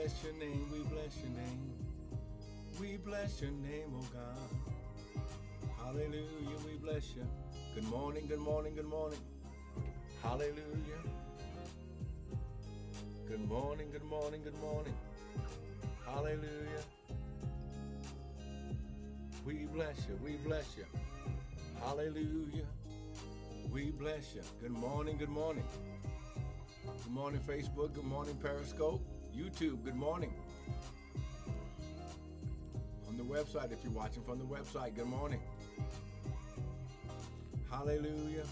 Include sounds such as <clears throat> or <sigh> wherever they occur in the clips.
bless your name, we bless your name. We bless your name, oh God. Hallelujah, we bless you. Good morning, good morning, good morning. Hallelujah. Good morning, good morning, good morning. Hallelujah. We bless you, we bless you. Hallelujah. We bless you. Good morning, good morning. Good morning, Facebook. Good morning, Periscope. YouTube, good morning. On the website, if you're watching from the website, good morning. Hallelujah.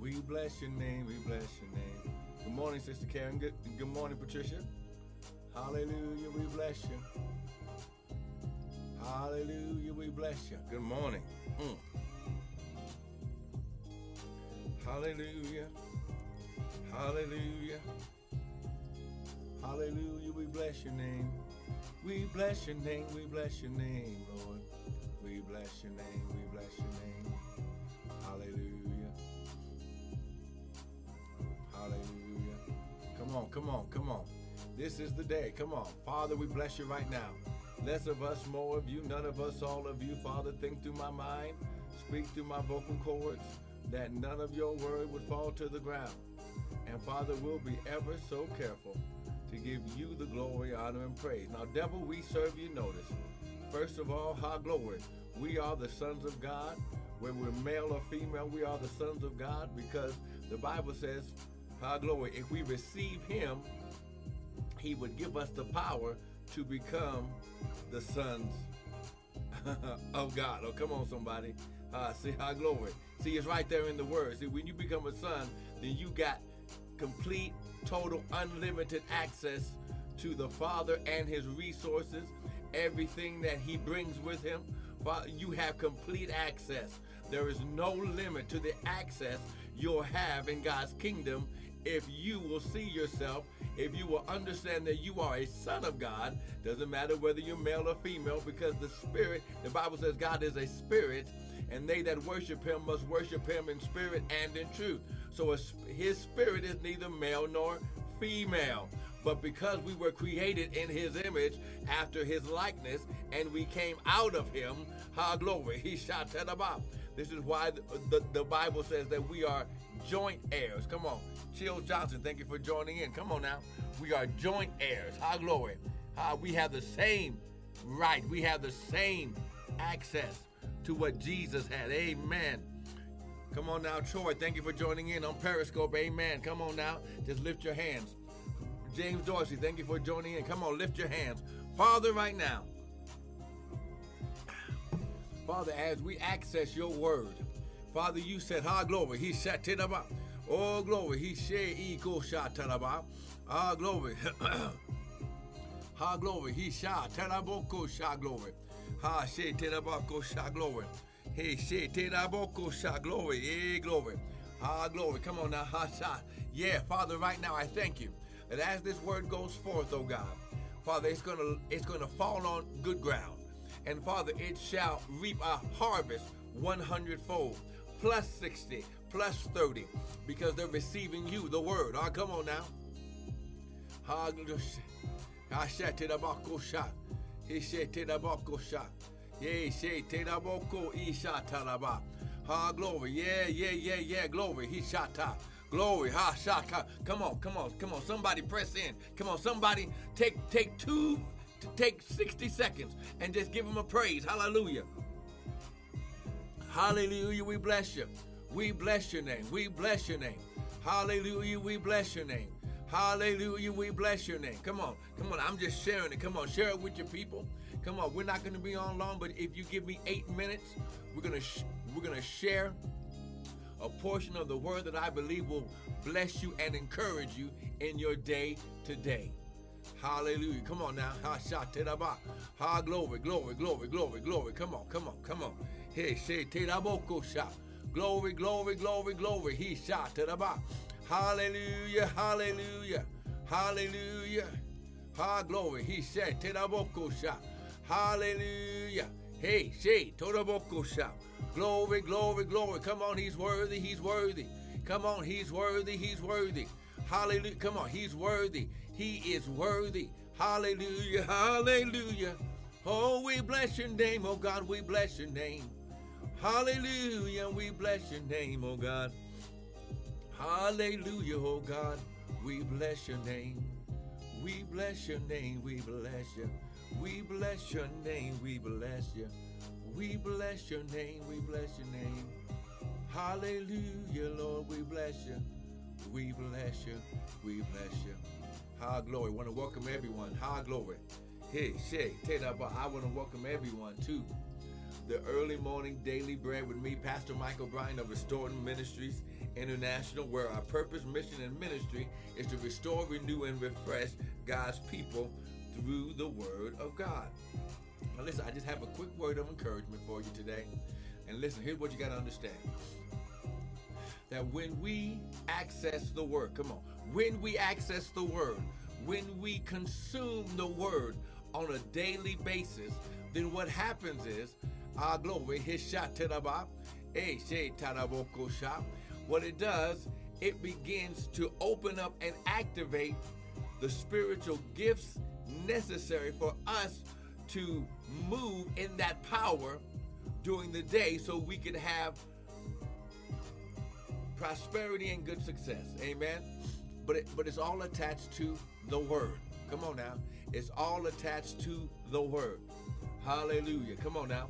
We bless your name. We bless your name. Good morning, Sister Karen. Good, good morning, Patricia. Hallelujah. We bless you. Hallelujah. We bless you. Good morning. Mm. Hallelujah. Hallelujah. Hallelujah. We bless your name. We bless your name. We bless your name, Lord. We bless your name. We bless your name. Hallelujah. Hallelujah. Come on, come on, come on. This is the day. Come on. Father, we bless you right now. Less of us, more of you, none of us, all of you. Father, think through my mind, speak through my vocal cords, that none of your word would fall to the ground. And Father, we'll be ever so careful to give you the glory, honor, and praise. Now, devil, we serve you notice. First of all, high glory. We are the sons of God. Whether we're male or female, we are the sons of God because the Bible says, high glory, if we receive him, he would give us the power to become the sons <laughs> of God. Oh, come on, somebody. Uh, see, high glory. See, it's right there in the word. See, when you become a son, then you got complete, total, unlimited access to the Father and his resources, everything that he brings with him. You have complete access. There is no limit to the access you'll have in God's kingdom if you will see yourself, if you will understand that you are a son of God, doesn't matter whether you're male or female, because the Spirit, the Bible says God is a spirit, and they that worship him must worship him in spirit and in truth. So his spirit is neither male nor female. But because we were created in his image after his likeness, and we came out of him, ha glory, he shot about. This is why the, the, the Bible says that we are joint heirs. Come on. Chill Johnson, thank you for joining in. Come on now. We are joint heirs. High glory. Uh, we have the same right. We have the same access to what Jesus had. Amen. Come on now, Troy. Thank you for joining in on Periscope. Amen. Come on now. Just lift your hands. James Dorsey, thank you for joining in. Come on, lift your hands. Father, right now. Father, as we access your word, Father, you said, Ha glory. He said, Oh, glory. He said, Ego shataraba. Ah, glory. <clears throat> ha, glory. He shot. Teraboko sha glory. Ha, she teraboko sha glory. He teraboko sha glory. Eh, glory. Ha, glory. Come on now. Ha, sha. Yeah, Father, right now I thank you that as this word goes forth, oh God, Father, it's gonna it's gonna fall on good ground. And Father, it shall reap a harvest 100 fold, plus 60, plus 30, because they're receiving you, the word. Ah, come on now. Hallelujah. Ha glory. Yeah, yeah, yeah, yeah. Glory. He shot Glory. Ha shaka. Come on, come on, come on. Somebody press in. Come on, somebody take take two take 60 seconds and just give him a praise. Hallelujah. Hallelujah. We bless you. We bless your name. We bless your name. Hallelujah. We bless your name. Hallelujah. We bless your name. Come on. Come on. I'm just sharing it. Come on. Share it with your people. Come on. We're not going to be on long, but if you give me eight minutes, we're going to sh- we're going to share a portion of the word that I believe will bless you and encourage you in your day today. Hallelujah. Come on now. Ha glory, glory, glory, glory, glory. Come on, come on, come on. Hey, say sha. Glory, glory, glory, glory. He shateraba. Hallelujah, hallelujah, hallelujah. Ha glory. He said teraboko sha. Hallelujah. Hey, say teraboko sha. Glory, glory, glory. Come on, he's worthy, he's worthy. Come on, he's worthy, he's worthy. Hallelujah. Come on, he's worthy. He is worthy. Hallelujah, hallelujah. Oh, we bless your name, oh God, we bless your name. Hallelujah, we bless your name, oh God. Hallelujah, oh God, we bless your name. We bless your name, we bless you. We bless your name, we bless you. We bless your name, we bless your name. Hallelujah, Lord, we bless you. We bless you, we bless you. High glory. Want to welcome everyone. High glory. Hey, Shay, Tedaba. I want to welcome everyone to the early morning daily bread with me, Pastor Michael Bryan of Restoring Ministries International, where our purpose, mission, and ministry is to restore, renew, and refresh God's people through the Word of God. Now, listen, I just have a quick word of encouragement for you today. And listen, here's what you got to understand that when we access the Word, come on, when we access the Word, when we consume the Word on a daily basis, then what happens is, our glory, his shot eh, what it does, it begins to open up and activate the spiritual gifts necessary for us to move in that power during the day so we can have prosperity and good success. Amen. But it, but it's all attached to the word. Come on now. It's all attached to the word. Hallelujah. Come on now.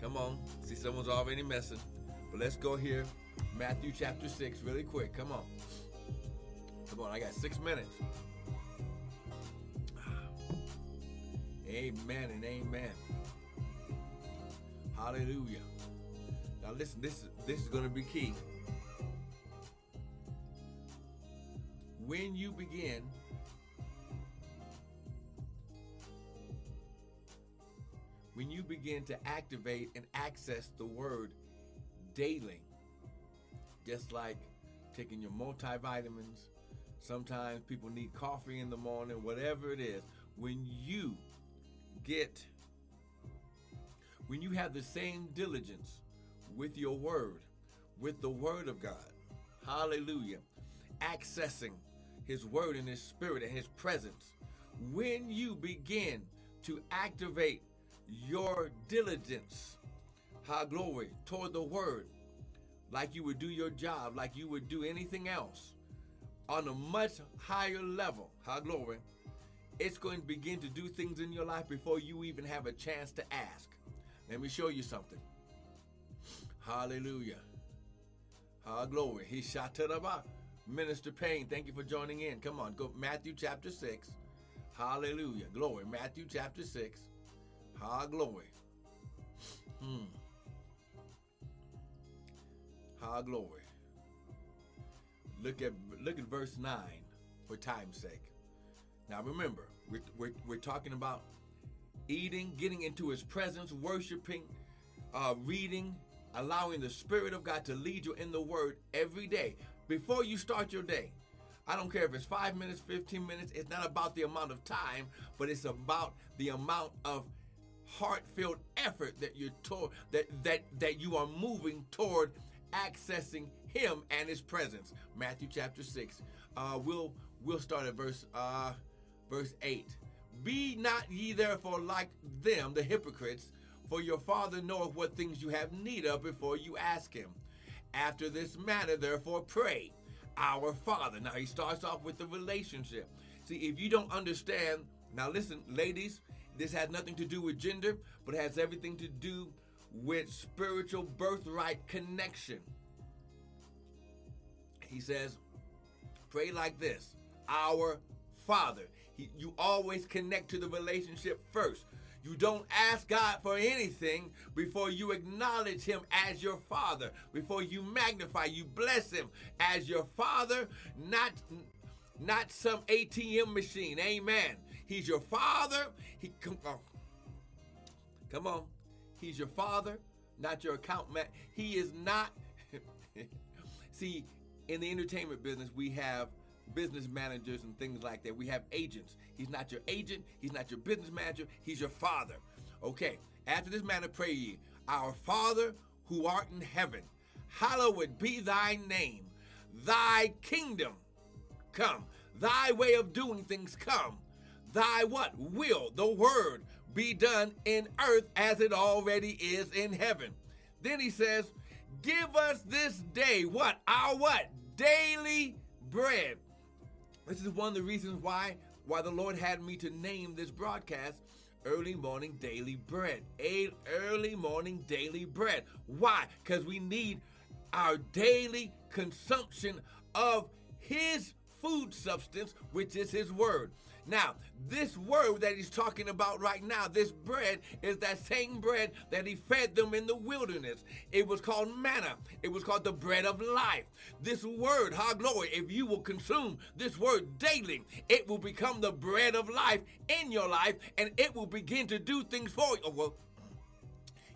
Come on. See someone's already messing. But let's go here. Matthew chapter 6 really quick. Come on. Come on. I got 6 minutes. Amen and amen. Hallelujah. Now listen, this is this is going to be key. When you begin when you begin to activate and access the word daily, just like taking your multivitamins, sometimes people need coffee in the morning, whatever it is, when you get, when you have the same diligence with your word, with the word of God, hallelujah, accessing his word and his spirit and his presence, when you begin to activate your diligence, high glory, toward the word, like you would do your job, like you would do anything else, on a much higher level, high glory, it's going to begin to do things in your life before you even have a chance to ask. Let me show you something. Hallelujah. High glory. He shot Minister Payne, thank you for joining in. Come on, go Matthew chapter 6. Hallelujah. Glory. Matthew chapter 6. High glory. Hmm. High glory. Look at look at verse 9 for time's sake. Now remember, we're, we're, we're talking about eating, getting into his presence, worshiping, uh, reading, allowing the Spirit of God to lead you in the Word every day before you start your day. I don't care if it's five minutes, 15 minutes, it's not about the amount of time, but it's about the amount of heartfelt effort that you're toward that that that you are moving toward accessing him and his presence. Matthew chapter 6. Uh, we'll we'll start at verse uh, verse 8. Be not ye therefore like them, the hypocrites, for your father knoweth what things you have need of before you ask him. After this manner, therefore, pray, Our Father. Now, he starts off with the relationship. See, if you don't understand, now listen, ladies, this has nothing to do with gender, but it has everything to do with spiritual birthright connection. He says, Pray like this Our Father. He, you always connect to the relationship first. You don't ask God for anything before you acknowledge Him as your Father, before you magnify, you bless Him as your Father, not not some ATM machine. Amen. He's your Father. He come on. Come on. He's your Father, not your account man. He is not. <laughs> See, in the entertainment business, we have business managers and things like that. We have agents. He's not your agent. He's not your business manager. He's your father. Okay. After this manner, pray ye, Our Father who art in heaven, hallowed be thy name. Thy kingdom come. Thy way of doing things come. thy what? Will, the word, be done in earth as it already is in heaven. Then he says, Give us this day what? Our what? Daily bread. This is one of the reasons why why the Lord had me to name this broadcast early morning daily bread. A early morning daily bread. Why? Because we need our daily consumption of his food substance, which is his word. Now, this word that he's talking about right now, this bread, is that same bread that he fed them in the wilderness. It was called manna. It was called the bread of life. This word, how glory, if you will consume this word daily, it will become the bread of life in your life and it will begin to do things for you. Oh, well,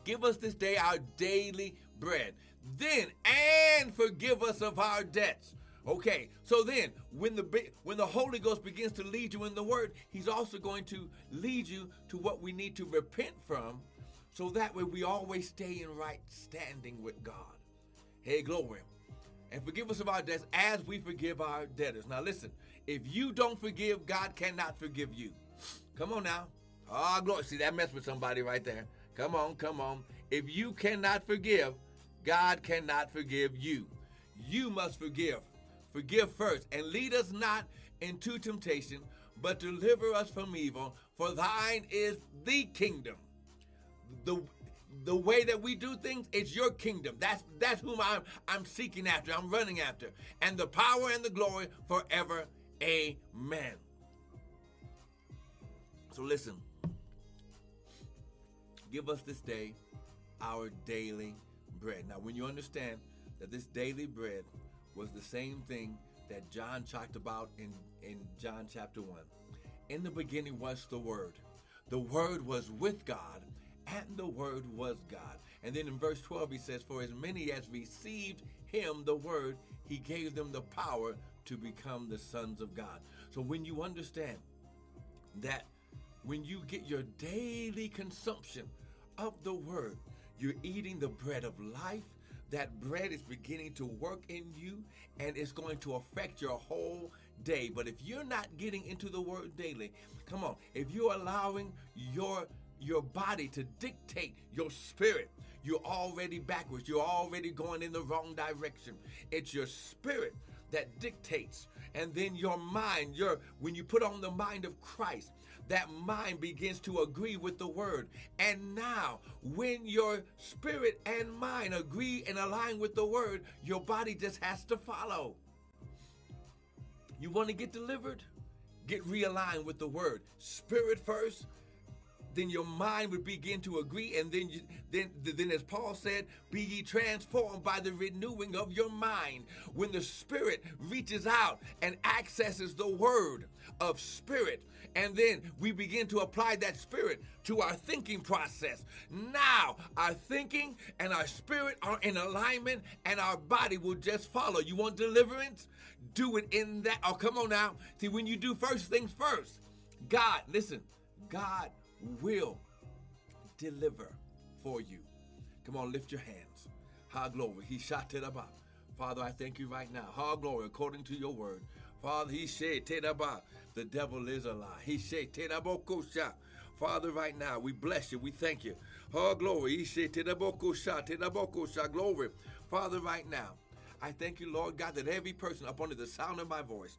give us this day our daily bread. Then, and forgive us of our debts Okay, so then when the when the Holy Ghost begins to lead you in the Word, He's also going to lead you to what we need to repent from, so that way we always stay in right standing with God. Hey, glory. And forgive us of our debts as we forgive our debtors. Now listen, if you don't forgive, God cannot forgive you. Come on now. Oh, glory. See, that mess with somebody right there. Come on, come on. If you cannot forgive, God cannot forgive you. You must forgive. Forgive first, and lead us not into temptation, but deliver us from evil. For thine is the kingdom. The the way that we do things, is your kingdom. That's that's whom I'm I'm seeking after, I'm running after. And the power and the glory forever. Amen. So listen. Give us this day our daily bread. Now, when you understand that this daily bread was the same thing that John talked about in, in John chapter 1. In the beginning was the Word. The Word was with God, and the Word was God. And then in verse 12, he says, For as many as received him, the Word, he gave them the power to become the sons of God. So when you understand that when you get your daily consumption of the Word, you're eating the bread of life, that bread is beginning to work in you and it's going to affect your whole day. But if you're not getting into the word daily, come on, if you're allowing your your body to dictate your spirit, you're already backwards. You're already going in the wrong direction. It's your spirit that dictates. And then your mind, your when you put on the mind of Christ, that mind begins to agree with the word. And now, when your spirit and mind agree and align with the word, your body just has to follow. You want to get delivered? Get realigned with the word. Spirit first, then your mind would begin to agree, and then you, then then as Paul said, be ye transformed by the renewing of your mind. When the Spirit reaches out and accesses the word of Spirit, and then we begin to apply that Spirit to our thinking process. Now our thinking and our spirit are in alignment, and our body will just follow. You want deliverance? Do it in that. Oh, come on now. See, when you do first things first, God, listen, God will deliver for you. Come on, lift your hands. Ha glory. He shot it about. Father, I thank you right now. Ha glory, according to your word. Father, he said, the devil is a lie. He said, Father, right now, we bless you. We thank you. Oh, glory. He said, glory. Father, right now, I thank you, Lord God, that every person up under the sound of my voice,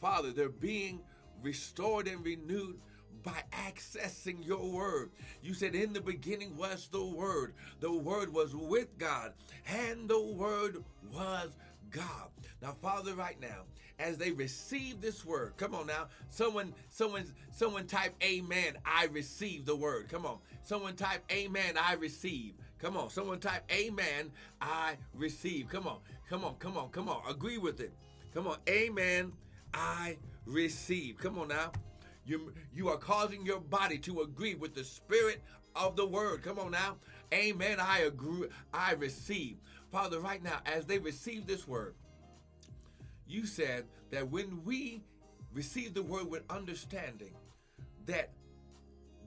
Father, they're being restored and renewed by accessing your word. You said, In the beginning was the word. The word was with God, and the word was God. Now, Father, right now, as they receive this word, come on now. Someone, someone, someone type amen. I receive the word. Come on. Someone type amen. I receive. Come on. Someone type amen. I receive. Come on. Come on. Come on. Come on. Agree with it. Come on. Amen. I receive. Come on now. You, you are causing your body to agree with the spirit of the word. Come on now. Amen. I agree. I receive. Father, right now, as they receive this word, you said that when we receive the word with understanding, that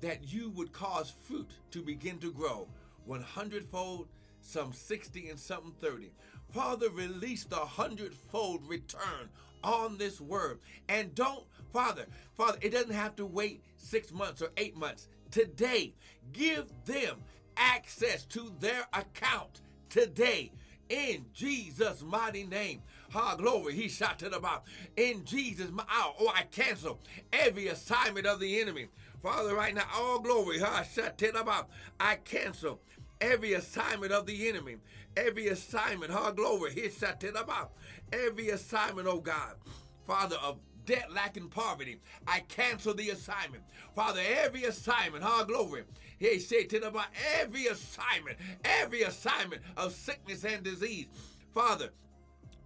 that you would cause fruit to begin to grow 100 fold, some 60 and something 30. Father, release the hundredfold return on this word. And don't, Father, Father, it doesn't have to wait six months or eight months. Today, give them access to their account today in Jesus' mighty name. Ha, glory. He the bottom. In Jesus' my oh, I cancel every assignment of the enemy. Father, right now, all glory. Ha, shot to the. I cancel every assignment of the enemy. Every assignment, ha, glory. The bottom. Every assignment, oh God. Father, of debt, lack, and poverty. I cancel the assignment. Father, every assignment, ha, glory. He said to them about every assignment, every assignment of sickness and disease. Father,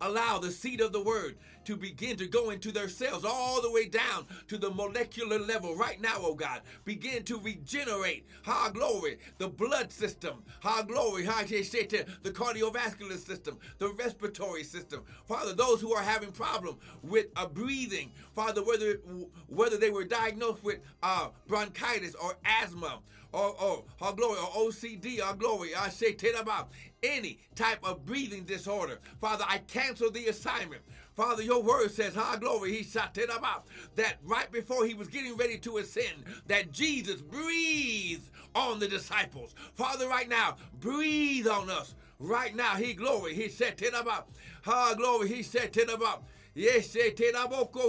allow the seed of the word to begin to go into their cells all the way down to the molecular level right now, oh God. Begin to regenerate, ha glory, the blood system, ha glory, ha the cardiovascular system, the respiratory system. Father, those who are having problem with a uh, breathing, Father, whether whether they were diagnosed with uh, bronchitis or asthma, or, or, or glory, or OCD, or glory, I say about any type of breathing disorder. Father, I cancel the assignment. Father, your word says, "Ha glory." He shot it about that right before he was getting ready to ascend, that Jesus breathed on the disciples. Father, right now, breathe on us. Right now, he glory. He said it about. Ha glory. He said it about. Yes,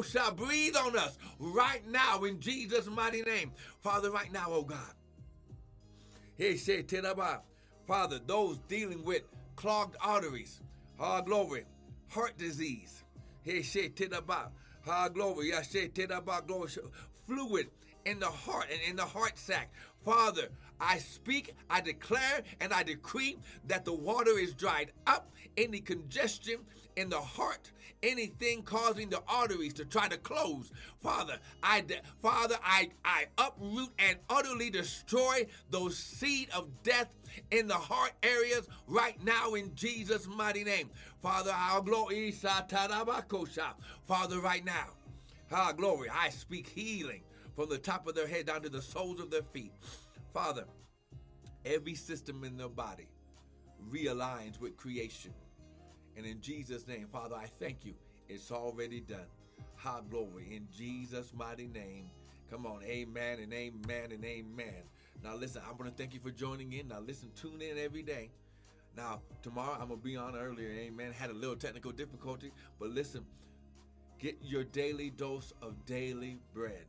shall breathe on us right now in Jesus' mighty name. Father, right now, oh God. He said, Father, those dealing with clogged arteries, ah, glory, heart disease. He said, ah, glory, I said, glory, fluid in the heart and in the heart sac. Father, I speak, I declare, and I decree that the water is dried up, any congestion in the heart, anything causing the arteries to try to close. Father, I Father, I I uproot and utterly destroy those seed of death in the heart areas right now in Jesus mighty name. Father, our glory Father, right now. Our glory, I speak healing from the top of their head down to the soles of their feet. Father, every system in their body realigns with creation. And in Jesus' name, Father, I thank you. It's already done. High glory in Jesus' mighty name. Come on, amen and amen and amen. Now, listen, I want to thank you for joining in. Now, listen, tune in every day. Now, tomorrow I'm going to be on earlier. Amen. Had a little technical difficulty, but listen, get your daily dose of daily bread.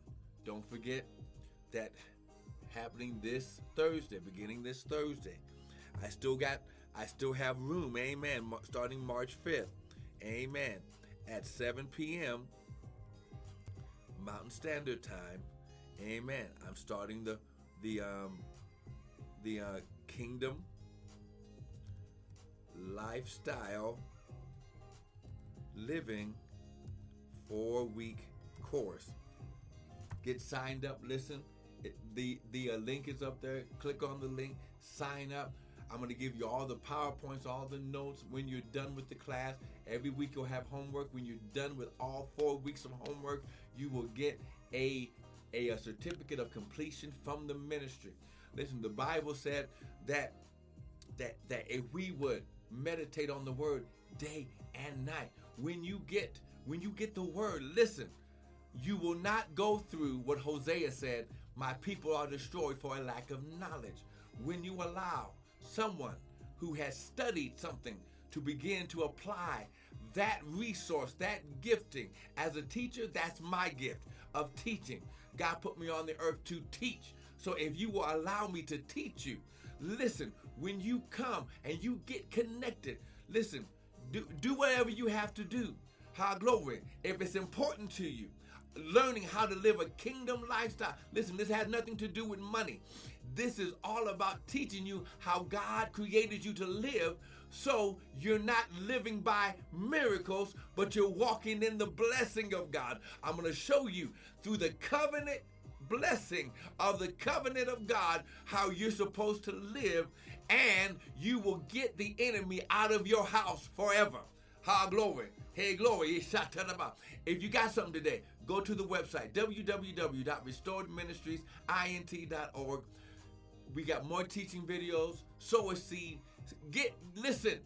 Don't forget that happening this Thursday, beginning this Thursday. I still got, I still have room, amen, starting March 5th, amen, at 7 p.m. Mountain Standard Time, amen. I'm starting the, the, um, the uh, Kingdom Lifestyle Living four week course. Get signed up, listen the the uh, link is up there. Click on the link, sign up. I'm going to give you all the PowerPoints, all the notes when you're done with the class. Every week you'll have homework. When you're done with all four weeks of homework, you will get a, a, a certificate of completion from the ministry. Listen, the Bible said that that that if we would meditate on the word day and night, when you get when you get the word, listen, you will not go through what Hosea said my people are destroyed for a lack of knowledge. When you allow someone who has studied something to begin to apply that resource, that gifting, as a teacher, that's my gift of teaching. God put me on the earth to teach. So if you will allow me to teach you, listen, when you come and you get connected, listen, do, do whatever you have to do. High glory. If it's important to you, learning how to live a kingdom lifestyle. Listen, this has nothing to do with money. This is all about teaching you how God created you to live so you're not living by miracles, but you're walking in the blessing of God. I'm going to show you through the covenant blessing of the covenant of God how you're supposed to live, and you will get the enemy out of your house forever. Ha glory. Hey glory. If you got something today, go to the website www.restoredministriesint.org. We got more teaching videos. Sow a seed. Get listen.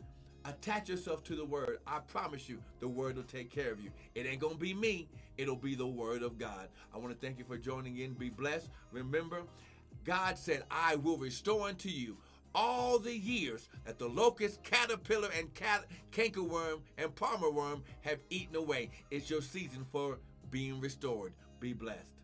Attach yourself to the word. I promise you, the word will take care of you. It ain't to be me, it'll be the word of God. I want to thank you for joining in. Be blessed. Remember, God said, I will restore unto you all the years that the locust, caterpillar, and cat, cankerworm and palmer worm have eaten away. It's your season for being restored. Be blessed.